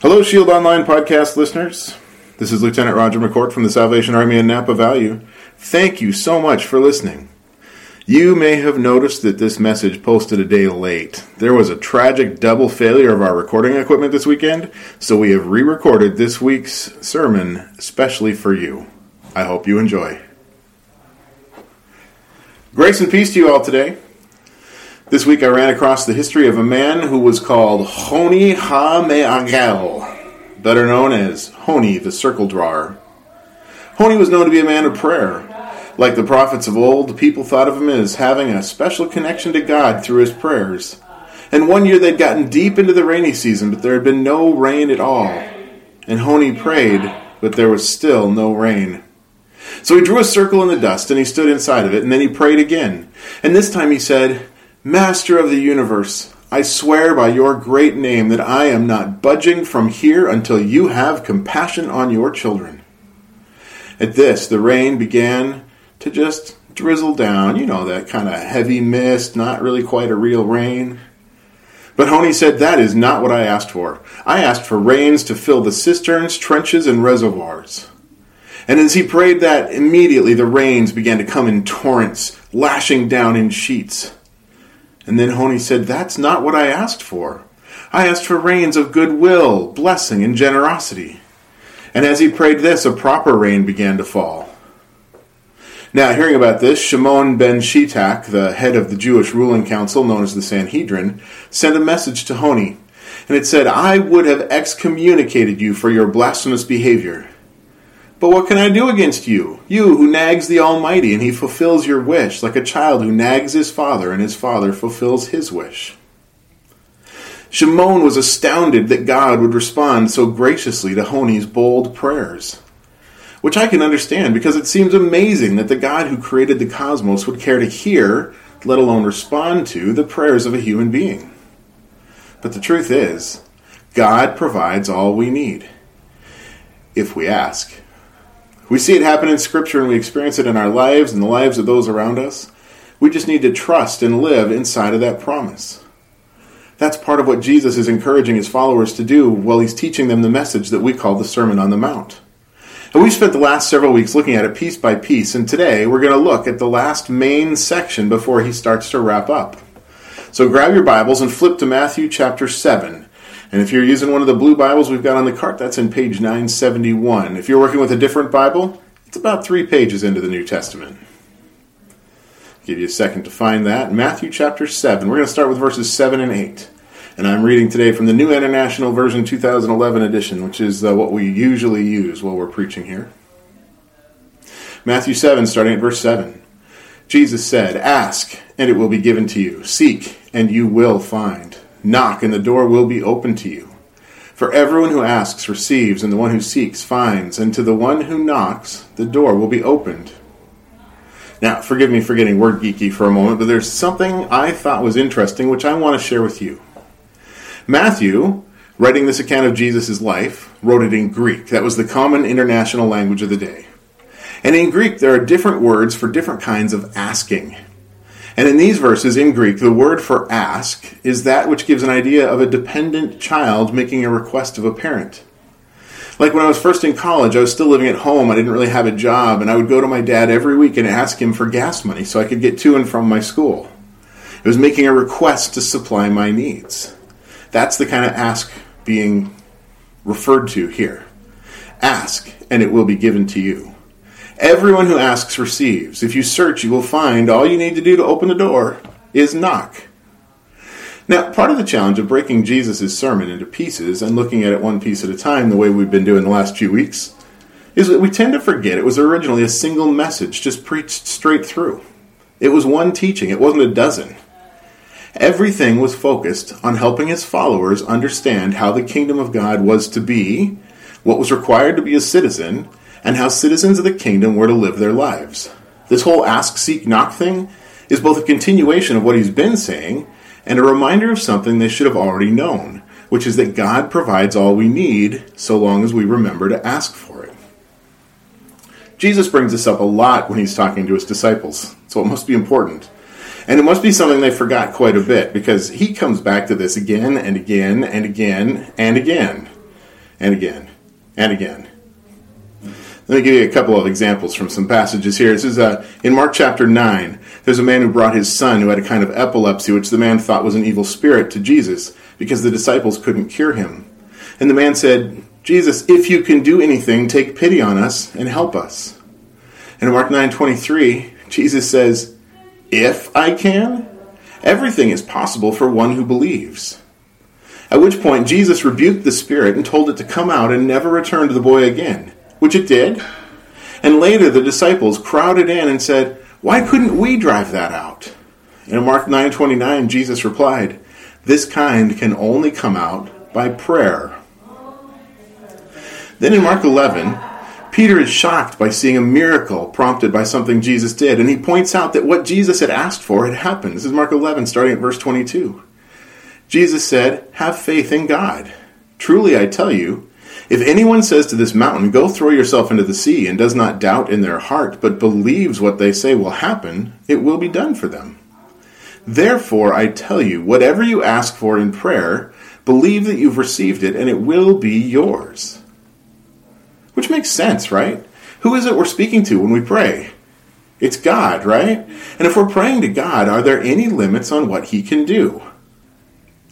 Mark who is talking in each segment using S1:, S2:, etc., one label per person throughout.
S1: Hello, Shield Online podcast listeners. This is Lieutenant Roger McCourt from the Salvation Army in Napa Valley. Thank you so much for listening. You may have noticed that this message posted a day late. There was a tragic double failure of our recording equipment this weekend, so we have re recorded this week's sermon especially for you. I hope you enjoy. Grace and peace to you all today. This week I ran across the history of a man who was called Honi HaMe'agel, better known as Honi the Circle Drawer. Honi was known to be a man of prayer. Like the prophets of old, people thought of him as having a special connection to God through his prayers. And one year they'd gotten deep into the rainy season, but there had been no rain at all. And Honi prayed, but there was still no rain. So he drew a circle in the dust and he stood inside of it, and then he prayed again. And this time he said, Master of the universe, I swear by your great name that I am not budging from here until you have compassion on your children. At this, the rain began to just drizzle down. You know, that kind of heavy mist, not really quite a real rain. But Honi said, That is not what I asked for. I asked for rains to fill the cisterns, trenches, and reservoirs. And as he prayed that, immediately the rains began to come in torrents, lashing down in sheets. And then Honi said, That's not what I asked for. I asked for rains of goodwill, blessing, and generosity. And as he prayed this, a proper rain began to fall. Now, hearing about this, Shimon ben Shetach, the head of the Jewish ruling council known as the Sanhedrin, sent a message to Honi. And it said, I would have excommunicated you for your blasphemous behavior. But what can I do against you? You who nags the Almighty, and he fulfills your wish, like a child who nags his father, and his father fulfills his wish. Shimon was astounded that God would respond so graciously to Honi's bold prayers. Which I can understand because it seems amazing that the God who created the cosmos would care to hear, let alone respond to, the prayers of a human being. But the truth is, God provides all we need if we ask. We see it happen in Scripture and we experience it in our lives and the lives of those around us. We just need to trust and live inside of that promise. That's part of what Jesus is encouraging his followers to do while he's teaching them the message that we call the Sermon on the Mount. And we've spent the last several weeks looking at it piece by piece, and today we're going to look at the last main section before he starts to wrap up. So grab your Bibles and flip to Matthew chapter 7. And if you're using one of the blue Bibles we've got on the cart, that's in page 971. If you're working with a different Bible, it's about three pages into the New Testament. Give you a second to find that. Matthew chapter 7. We're going to start with verses 7 and 8. And I'm reading today from the New International Version 2011 edition, which is uh, what we usually use while we're preaching here. Matthew 7, starting at verse 7. Jesus said, Ask, and it will be given to you. Seek, and you will find. Knock, and the door will be open to you. For everyone who asks receives, and the one who seeks finds, and to the one who knocks, the door will be opened. Now, forgive me for getting word geeky for a moment, but there's something I thought was interesting which I want to share with you. Matthew, writing this account of Jesus' life, wrote it in Greek. That was the common international language of the day. And in Greek, there are different words for different kinds of asking. And in these verses in Greek, the word for ask is that which gives an idea of a dependent child making a request of a parent. Like when I was first in college, I was still living at home. I didn't really have a job, and I would go to my dad every week and ask him for gas money so I could get to and from my school. It was making a request to supply my needs. That's the kind of ask being referred to here. Ask, and it will be given to you. Everyone who asks receives. If you search, you will find. All you need to do to open the door is knock. Now, part of the challenge of breaking Jesus' sermon into pieces and looking at it one piece at a time, the way we've been doing the last few weeks, is that we tend to forget it was originally a single message just preached straight through. It was one teaching, it wasn't a dozen. Everything was focused on helping his followers understand how the kingdom of God was to be, what was required to be a citizen, and how citizens of the kingdom were to live their lives. This whole ask, seek, knock thing is both a continuation of what he's been saying and a reminder of something they should have already known, which is that God provides all we need so long as we remember to ask for it. Jesus brings this up a lot when he's talking to his disciples, so it must be important. And it must be something they forgot quite a bit because he comes back to this again and again and again and again. and again and again. Let me give you a couple of examples from some passages here. This is uh, in Mark chapter 9. There's a man who brought his son who had a kind of epilepsy, which the man thought was an evil spirit, to Jesus because the disciples couldn't cure him. And the man said, Jesus, if you can do anything, take pity on us and help us. And in Mark 9:23, Jesus says, "If I can, everything is possible for one who believes." At which point Jesus rebuked the spirit and told it to come out and never return to the boy again, which it did. And later the disciples crowded in and said, "Why couldn't we drive that out?" In Mark 9:29, Jesus replied, "This kind can only come out by prayer." Then in Mark 11, Peter is shocked by seeing a miracle prompted by something Jesus did, and he points out that what Jesus had asked for had happened. This is Mark 11, starting at verse 22. Jesus said, Have faith in God. Truly, I tell you, if anyone says to this mountain, Go throw yourself into the sea, and does not doubt in their heart, but believes what they say will happen, it will be done for them. Therefore, I tell you, whatever you ask for in prayer, believe that you've received it, and it will be yours. Which makes sense, right? Who is it we're speaking to when we pray? It's God, right? And if we're praying to God, are there any limits on what He can do?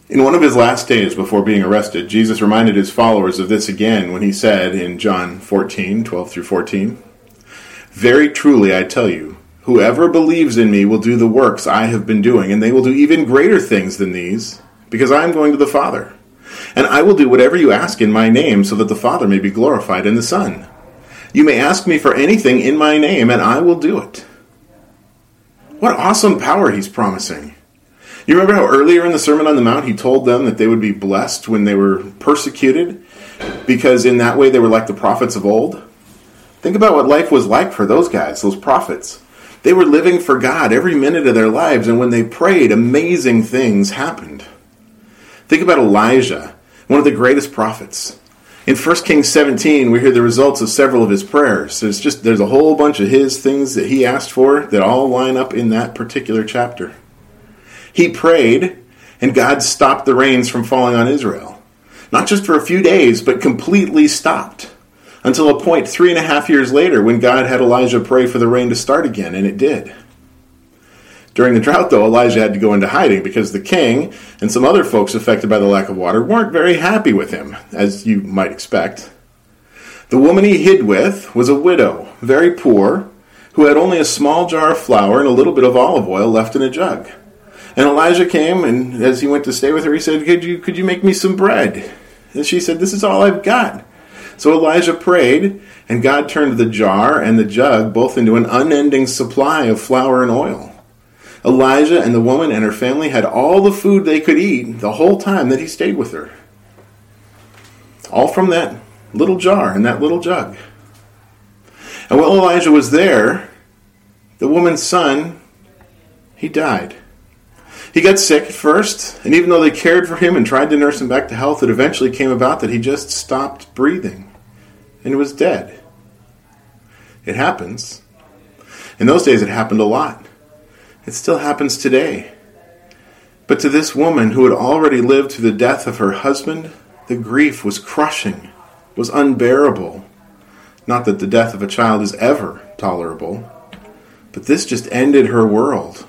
S1: In one of his last days before being arrested, Jesus reminded his followers of this again when he said in John 14, 12 through 14, Very truly I tell you, whoever believes in me will do the works I have been doing, and they will do even greater things than these, because I am going to the Father. And I will do whatever you ask in my name, so that the Father may be glorified in the Son. You may ask me for anything in my name, and I will do it. What awesome power he's promising. You remember how earlier in the Sermon on the Mount he told them that they would be blessed when they were persecuted, because in that way they were like the prophets of old? Think about what life was like for those guys, those prophets. They were living for God every minute of their lives, and when they prayed, amazing things happened. Think about Elijah one of the greatest prophets. In 1 Kings 17, we hear the results of several of his prayers. There's just there's a whole bunch of his things that he asked for that all line up in that particular chapter. He prayed, and God stopped the rains from falling on Israel. Not just for a few days, but completely stopped. Until a point three and a half years later when God had Elijah pray for the rain to start again, and it did. During the drought, though, Elijah had to go into hiding because the king and some other folks affected by the lack of water weren't very happy with him, as you might expect. The woman he hid with was a widow, very poor, who had only a small jar of flour and a little bit of olive oil left in a jug. And Elijah came, and as he went to stay with her, he said, Could you, could you make me some bread? And she said, This is all I've got. So Elijah prayed, and God turned the jar and the jug both into an unending supply of flour and oil. Elijah and the woman and her family had all the food they could eat the whole time that he stayed with her. All from that little jar and that little jug. And while Elijah was there, the woman's son, he died. He got sick at first, and even though they cared for him and tried to nurse him back to health, it eventually came about that he just stopped breathing and was dead. It happens. In those days, it happened a lot. It still happens today. But to this woman who had already lived through the death of her husband, the grief was crushing, was unbearable. Not that the death of a child is ever tolerable, but this just ended her world.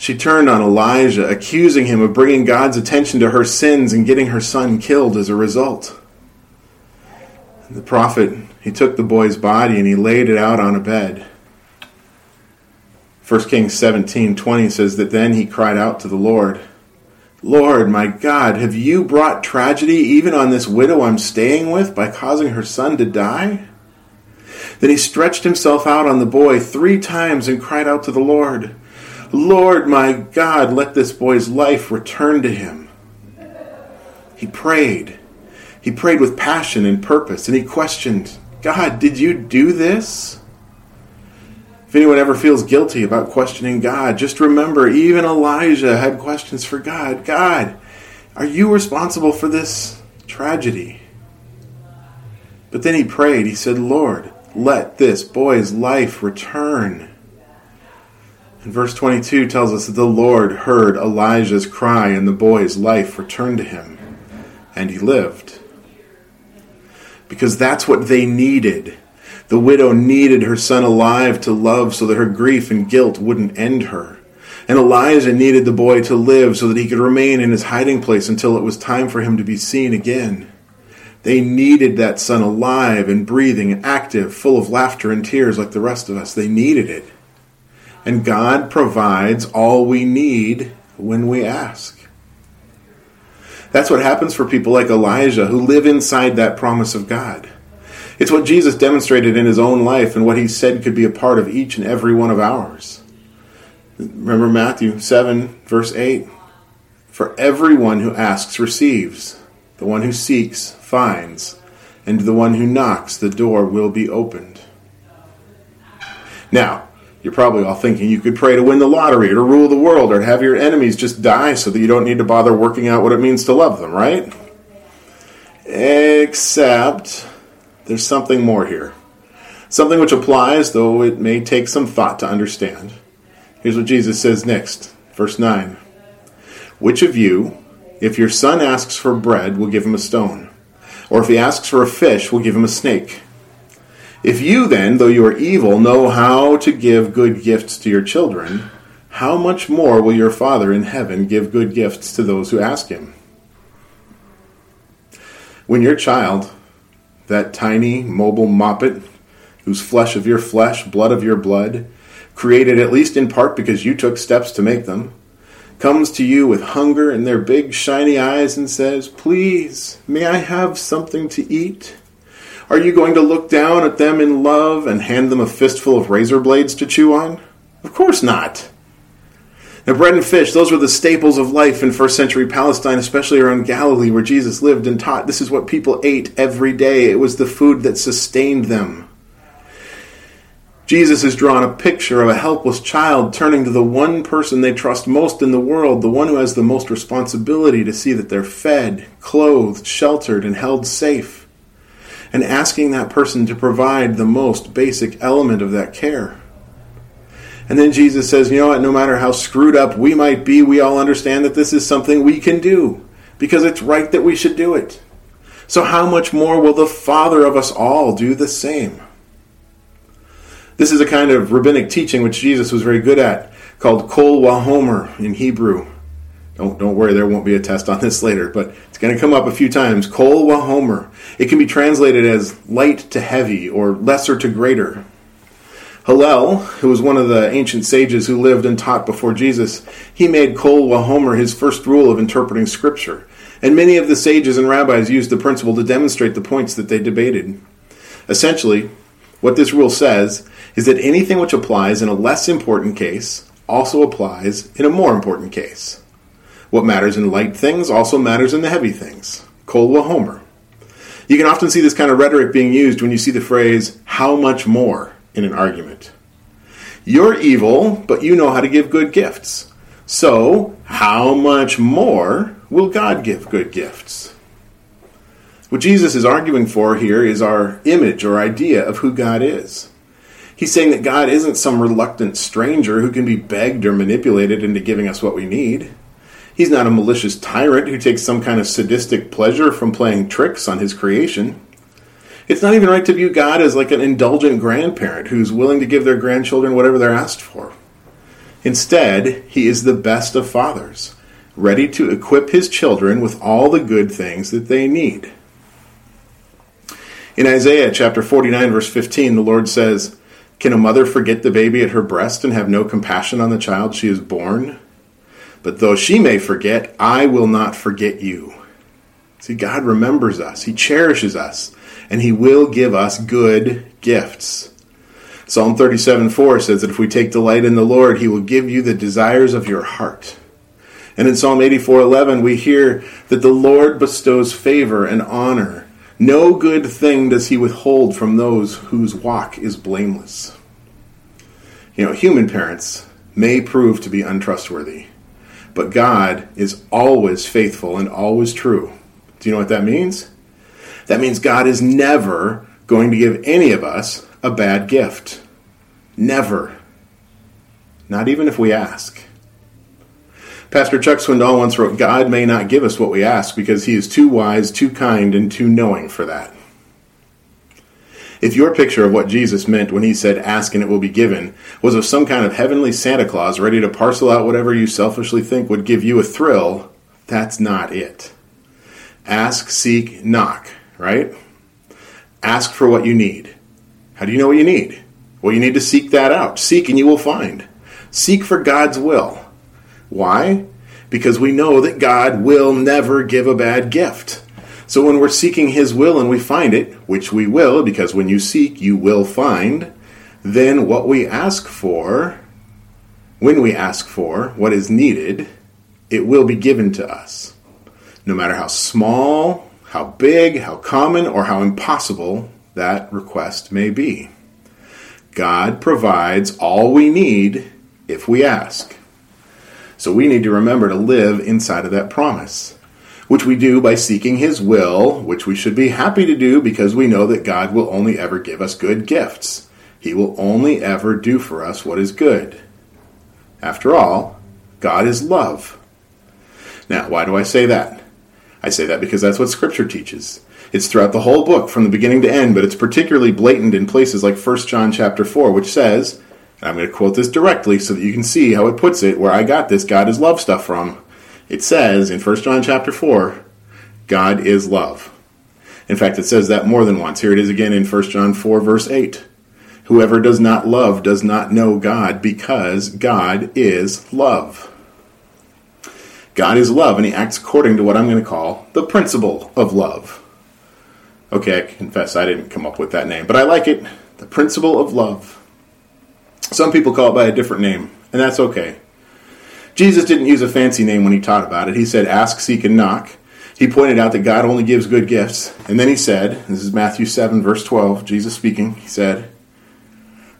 S1: She turned on Elijah, accusing him of bringing God's attention to her sins and getting her son killed as a result. The prophet, he took the boy's body and he laid it out on a bed. 1 Kings 17 20 says that then he cried out to the Lord, Lord, my God, have you brought tragedy even on this widow I'm staying with by causing her son to die? Then he stretched himself out on the boy three times and cried out to the Lord, Lord, my God, let this boy's life return to him. He prayed. He prayed with passion and purpose, and he questioned, God, did you do this? If anyone ever feels guilty about questioning God, just remember even Elijah had questions for God. God, are you responsible for this tragedy? But then he prayed. He said, Lord, let this boy's life return. And verse 22 tells us that the Lord heard Elijah's cry and the boy's life returned to him, and he lived. because that's what they needed. The widow needed her son alive to love so that her grief and guilt wouldn't end her. And Elijah needed the boy to live so that he could remain in his hiding place until it was time for him to be seen again. They needed that son alive and breathing, active, full of laughter and tears like the rest of us. They needed it. And God provides all we need when we ask. That's what happens for people like Elijah who live inside that promise of God. It's what Jesus demonstrated in his own life and what he said could be a part of each and every one of ours. Remember Matthew 7, verse 8? For everyone who asks receives, the one who seeks finds, and the one who knocks, the door will be opened. Now, you're probably all thinking you could pray to win the lottery or to rule the world or have your enemies just die so that you don't need to bother working out what it means to love them, right? Except there's something more here. Something which applies, though it may take some thought to understand. Here's what Jesus says next, verse 9 Which of you, if your son asks for bread, will give him a stone? Or if he asks for a fish, will give him a snake? If you then, though you are evil, know how to give good gifts to your children, how much more will your Father in heaven give good gifts to those who ask him? When your child that tiny, mobile moppet, whose flesh of your flesh, blood of your blood, created at least in part because you took steps to make them, comes to you with hunger in their big, shiny eyes and says, Please, may I have something to eat? Are you going to look down at them in love and hand them a fistful of razor blades to chew on? Of course not. Now, bread and fish, those were the staples of life in first century Palestine, especially around Galilee where Jesus lived and taught. This is what people ate every day. It was the food that sustained them. Jesus has drawn a picture of a helpless child turning to the one person they trust most in the world, the one who has the most responsibility to see that they're fed, clothed, sheltered, and held safe, and asking that person to provide the most basic element of that care. And then Jesus says, you know what, no matter how screwed up we might be, we all understand that this is something we can do because it's right that we should do it. So, how much more will the Father of us all do the same? This is a kind of rabbinic teaching which Jesus was very good at, called Kol Wahomer in Hebrew. Don't, don't worry, there won't be a test on this later, but it's going to come up a few times. Kol Wahomer. It can be translated as light to heavy or lesser to greater. Hillel, who was one of the ancient sages who lived and taught before Jesus, he made Kol Wahomer his first rule of interpreting Scripture. And many of the sages and rabbis used the principle to demonstrate the points that they debated. Essentially, what this rule says is that anything which applies in a less important case also applies in a more important case. What matters in light things also matters in the heavy things. Kol Homer. You can often see this kind of rhetoric being used when you see the phrase, how much more? in an argument. You're evil, but you know how to give good gifts. So, how much more will God give good gifts? What Jesus is arguing for here is our image or idea of who God is. He's saying that God isn't some reluctant stranger who can be begged or manipulated into giving us what we need. He's not a malicious tyrant who takes some kind of sadistic pleasure from playing tricks on his creation. It's not even right to view God as like an indulgent grandparent who's willing to give their grandchildren whatever they're asked for. Instead, he is the best of fathers, ready to equip his children with all the good things that they need. In Isaiah chapter 49, verse 15, the Lord says, Can a mother forget the baby at her breast and have no compassion on the child she has borne? But though she may forget, I will not forget you. See, God remembers us, He cherishes us and he will give us good gifts. Psalm 37 4 says that if we take delight in the Lord, he will give you the desires of your heart. And in Psalm 84 11, we hear that the Lord bestows favor and honor. No good thing does he withhold from those whose walk is blameless. You know, human parents may prove to be untrustworthy, but God is always faithful and always true. Do you know what that means? That means God is never going to give any of us a bad gift. Never. Not even if we ask. Pastor Chuck Swindoll once wrote God may not give us what we ask because he is too wise, too kind, and too knowing for that. If your picture of what Jesus meant when he said, Ask and it will be given, was of some kind of heavenly Santa Claus ready to parcel out whatever you selfishly think would give you a thrill, that's not it. Ask, seek, knock, right? Ask for what you need. How do you know what you need? Well, you need to seek that out. Seek and you will find. Seek for God's will. Why? Because we know that God will never give a bad gift. So when we're seeking His will and we find it, which we will, because when you seek, you will find, then what we ask for, when we ask for what is needed, it will be given to us. No matter how small, how big, how common, or how impossible that request may be. God provides all we need if we ask. So we need to remember to live inside of that promise which we do by seeking His will, which we should be happy to do because we know that God will only ever give us good gifts. He will only ever do for us what is good. After all, God is love. Now, why do I say that? I say that because that's what Scripture teaches. It's throughout the whole book from the beginning to end, but it's particularly blatant in places like 1 John chapter 4, which says, I'm going to quote this directly so that you can see how it puts it, where I got this God is love stuff from. It says in 1 John chapter 4, God is love. In fact, it says that more than once. Here it is again in 1 John 4, verse 8. Whoever does not love does not know God because God is love. God is love, and he acts according to what I'm going to call the principle of love. Okay, I confess I didn't come up with that name, but I like it. The principle of love. Some people call it by a different name, and that's okay. Jesus didn't use a fancy name when he taught about it. He said, Ask, seek, and knock. He pointed out that God only gives good gifts. And then he said, This is Matthew 7, verse 12, Jesus speaking, he said,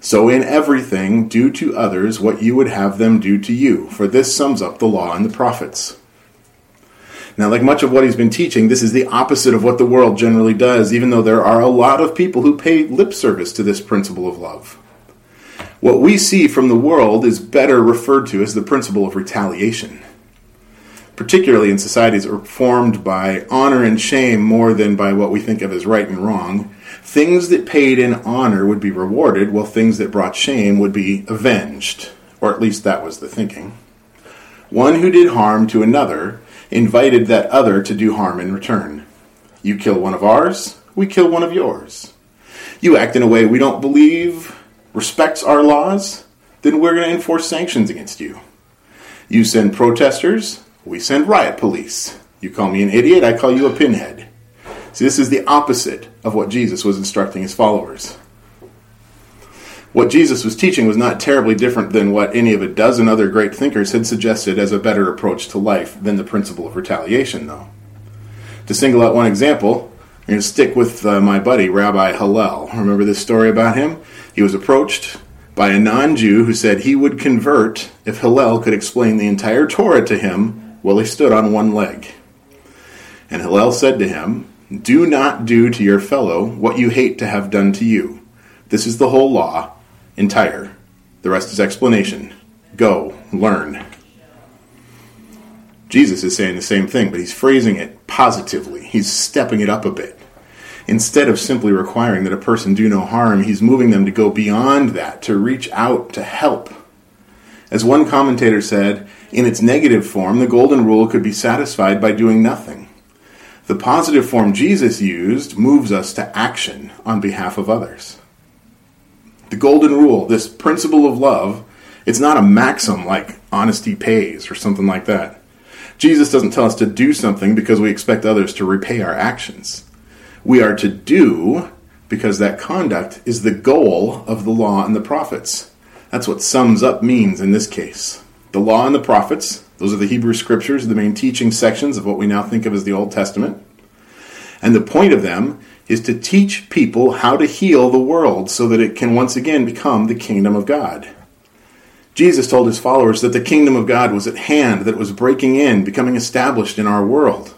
S1: So in everything, do to others what you would have them do to you, for this sums up the law and the prophets. Now, like much of what he's been teaching, this is the opposite of what the world generally does, even though there are a lot of people who pay lip service to this principle of love. What we see from the world is better referred to as the principle of retaliation. Particularly in societies that are formed by honor and shame more than by what we think of as right and wrong, things that paid in honor would be rewarded, while things that brought shame would be avenged. Or at least that was the thinking. One who did harm to another invited that other to do harm in return. You kill one of ours, we kill one of yours. You act in a way we don't believe, respects our laws, then we're going to enforce sanctions against you. You send protesters, we send riot police. You call me an idiot, I call you a pinhead. See, this is the opposite of what Jesus was instructing his followers. What Jesus was teaching was not terribly different than what any of a dozen other great thinkers had suggested as a better approach to life than the principle of retaliation, though. To single out one example, I'm going to stick with uh, my buddy, Rabbi Hillel. Remember this story about him? He was approached by a non Jew who said he would convert if Hillel could explain the entire Torah to him while he stood on one leg. And Hillel said to him, Do not do to your fellow what you hate to have done to you. This is the whole law, entire. The rest is explanation. Go, learn. Jesus is saying the same thing, but he's phrasing it positively. He's stepping it up a bit. Instead of simply requiring that a person do no harm, he's moving them to go beyond that, to reach out, to help. As one commentator said, in its negative form, the golden rule could be satisfied by doing nothing. The positive form Jesus used moves us to action on behalf of others. The golden rule, this principle of love, it's not a maxim like honesty pays or something like that. Jesus doesn't tell us to do something because we expect others to repay our actions we are to do because that conduct is the goal of the law and the prophets. That's what sums up means in this case. The law and the prophets, those are the Hebrew scriptures, the main teaching sections of what we now think of as the Old Testament. And the point of them is to teach people how to heal the world so that it can once again become the kingdom of God. Jesus told his followers that the kingdom of God was at hand, that it was breaking in, becoming established in our world.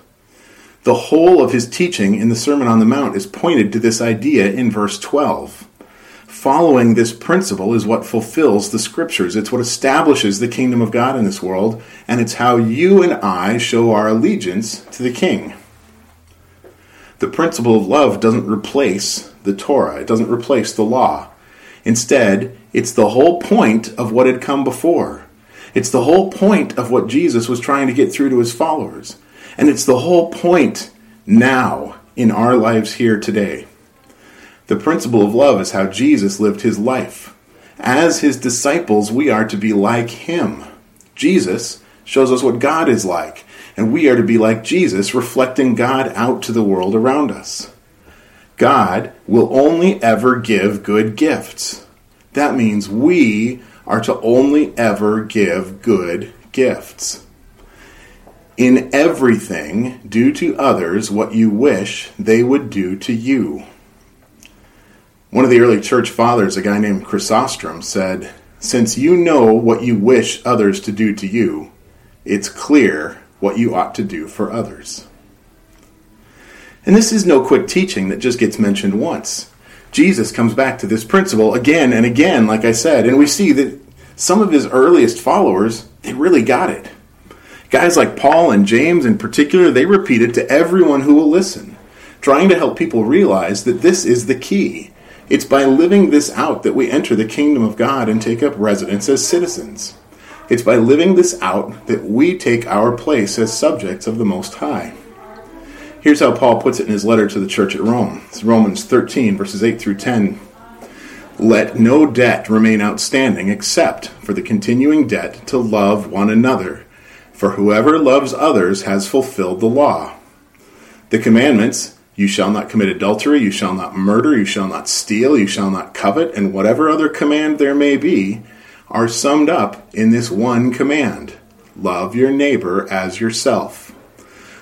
S1: The whole of his teaching in the Sermon on the Mount is pointed to this idea in verse 12. Following this principle is what fulfills the scriptures. It's what establishes the kingdom of God in this world, and it's how you and I show our allegiance to the king. The principle of love doesn't replace the Torah. It doesn't replace the law. Instead, it's the whole point of what had come before. It's the whole point of what Jesus was trying to get through to his followers. And it's the whole point now in our lives here today. The principle of love is how Jesus lived his life. As his disciples, we are to be like him. Jesus shows us what God is like, and we are to be like Jesus, reflecting God out to the world around us. God will only ever give good gifts. That means we are to only ever give good gifts. In everything, do to others what you wish they would do to you. One of the early church fathers, a guy named Chrysostom, said, Since you know what you wish others to do to you, it's clear what you ought to do for others. And this is no quick teaching that just gets mentioned once. Jesus comes back to this principle again and again, like I said, and we see that some of his earliest followers, they really got it. Guys like Paul and James in particular, they repeat it to everyone who will listen, trying to help people realize that this is the key. It's by living this out that we enter the kingdom of God and take up residence as citizens. It's by living this out that we take our place as subjects of the Most High. Here's how Paul puts it in his letter to the church at Rome. It's Romans 13, verses 8 through 10. Let no debt remain outstanding except for the continuing debt to love one another. For whoever loves others has fulfilled the law. The commandments you shall not commit adultery, you shall not murder, you shall not steal, you shall not covet, and whatever other command there may be are summed up in this one command love your neighbor as yourself.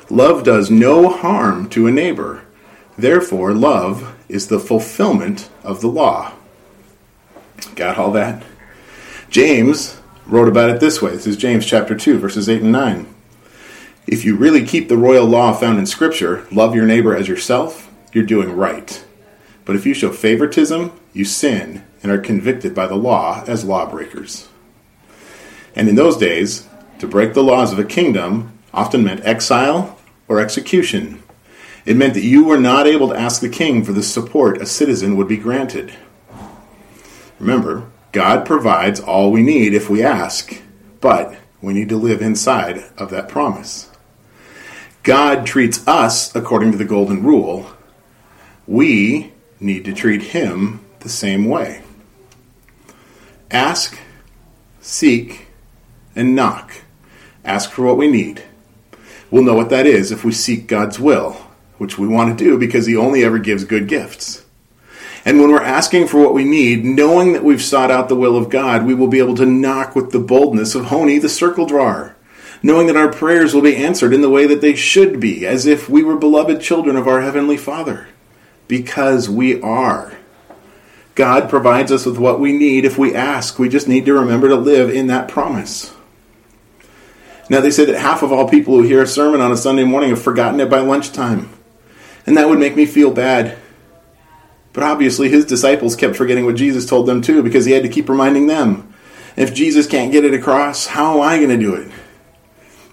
S1: Love does no harm to a neighbor. Therefore, love is the fulfillment of the law. Got all that? James wrote about it this way. This is James chapter 2, verses 8 and 9. If you really keep the royal law found in Scripture, love your neighbor as yourself, you're doing right. But if you show favoritism, you sin and are convicted by the law as lawbreakers. And in those days, to break the laws of a kingdom often meant exile or execution. It meant that you were not able to ask the king for the support a citizen would be granted. Remember, God provides all we need if we ask, but we need to live inside of that promise. God treats us according to the golden rule. We need to treat him the same way. Ask, seek, and knock. Ask for what we need. We'll know what that is if we seek God's will, which we want to do because He only ever gives good gifts. And when we're asking for what we need, knowing that we've sought out the will of God, we will be able to knock with the boldness of Honi, the circle drawer, knowing that our prayers will be answered in the way that they should be, as if we were beloved children of our Heavenly Father. Because we are. God provides us with what we need if we ask. We just need to remember to live in that promise. Now, they say that half of all people who hear a sermon on a Sunday morning have forgotten it by lunchtime. And that would make me feel bad. But obviously, his disciples kept forgetting what Jesus told them too, because he had to keep reminding them. If Jesus can't get it across, how am I going to do it?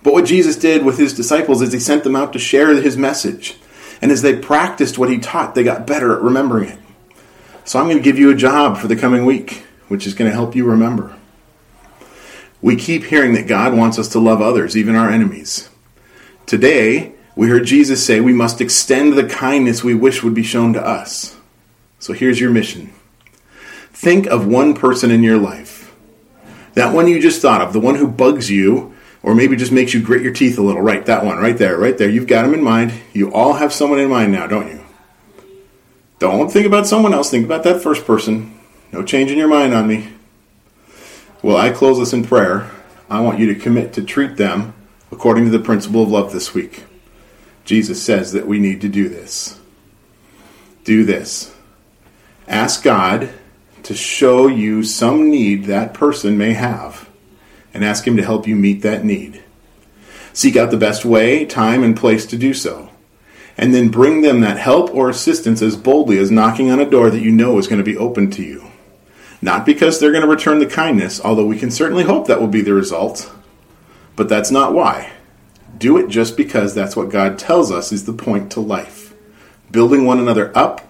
S1: But what Jesus did with his disciples is he sent them out to share his message. And as they practiced what he taught, they got better at remembering it. So I'm going to give you a job for the coming week, which is going to help you remember. We keep hearing that God wants us to love others, even our enemies. Today, we heard Jesus say we must extend the kindness we wish would be shown to us. So here's your mission think of one person in your life. That one you just thought of, the one who bugs you, or maybe just makes you grit your teeth a little. Right, that one, right there, right there. You've got him in mind. You all have someone in mind now, don't you? Don't think about someone else. Think about that first person. No change in your mind on me. Well, I close this in prayer. I want you to commit to treat them according to the principle of love this week. Jesus says that we need to do this. Do this. Ask God to show you some need that person may have and ask Him to help you meet that need. Seek out the best way, time, and place to do so. And then bring them that help or assistance as boldly as knocking on a door that you know is going to be open to you. Not because they're going to return the kindness, although we can certainly hope that will be the result. But that's not why. Do it just because that's what God tells us is the point to life. Building one another up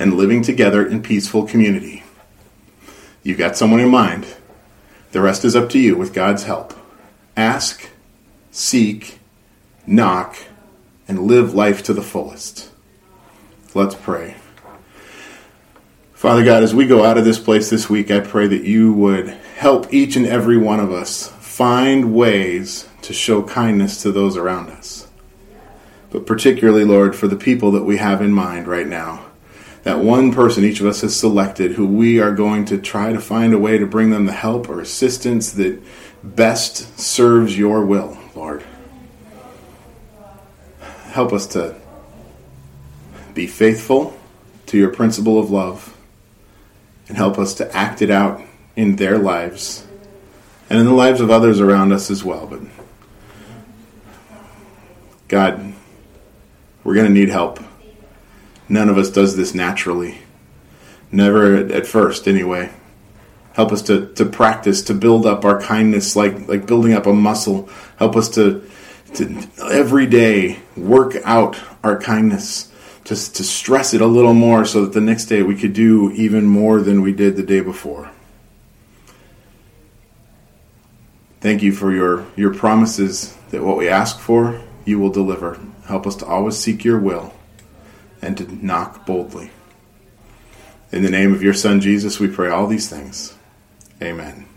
S1: and living together in peaceful community. You've got someone in mind. The rest is up to you with God's help. Ask, seek, knock, and live life to the fullest. Let's pray. Father God, as we go out of this place this week, I pray that you would help each and every one of us find ways to show kindness to those around us. But particularly, Lord, for the people that we have in mind right now. That one person each of us has selected who we are going to try to find a way to bring them the help or assistance that best serves your will, Lord. Help us to be faithful to your principle of love and help us to act it out in their lives and in the lives of others around us as well. But God, we're going to need help. None of us does this naturally. Never at first, anyway. Help us to, to practice, to build up our kindness like, like building up a muscle. Help us to, to every day work out our kindness, to, to stress it a little more so that the next day we could do even more than we did the day before. Thank you for your, your promises that what we ask for, you will deliver. Help us to always seek your will and to knock boldly. In the name of your Son Jesus, we pray all these things. Amen.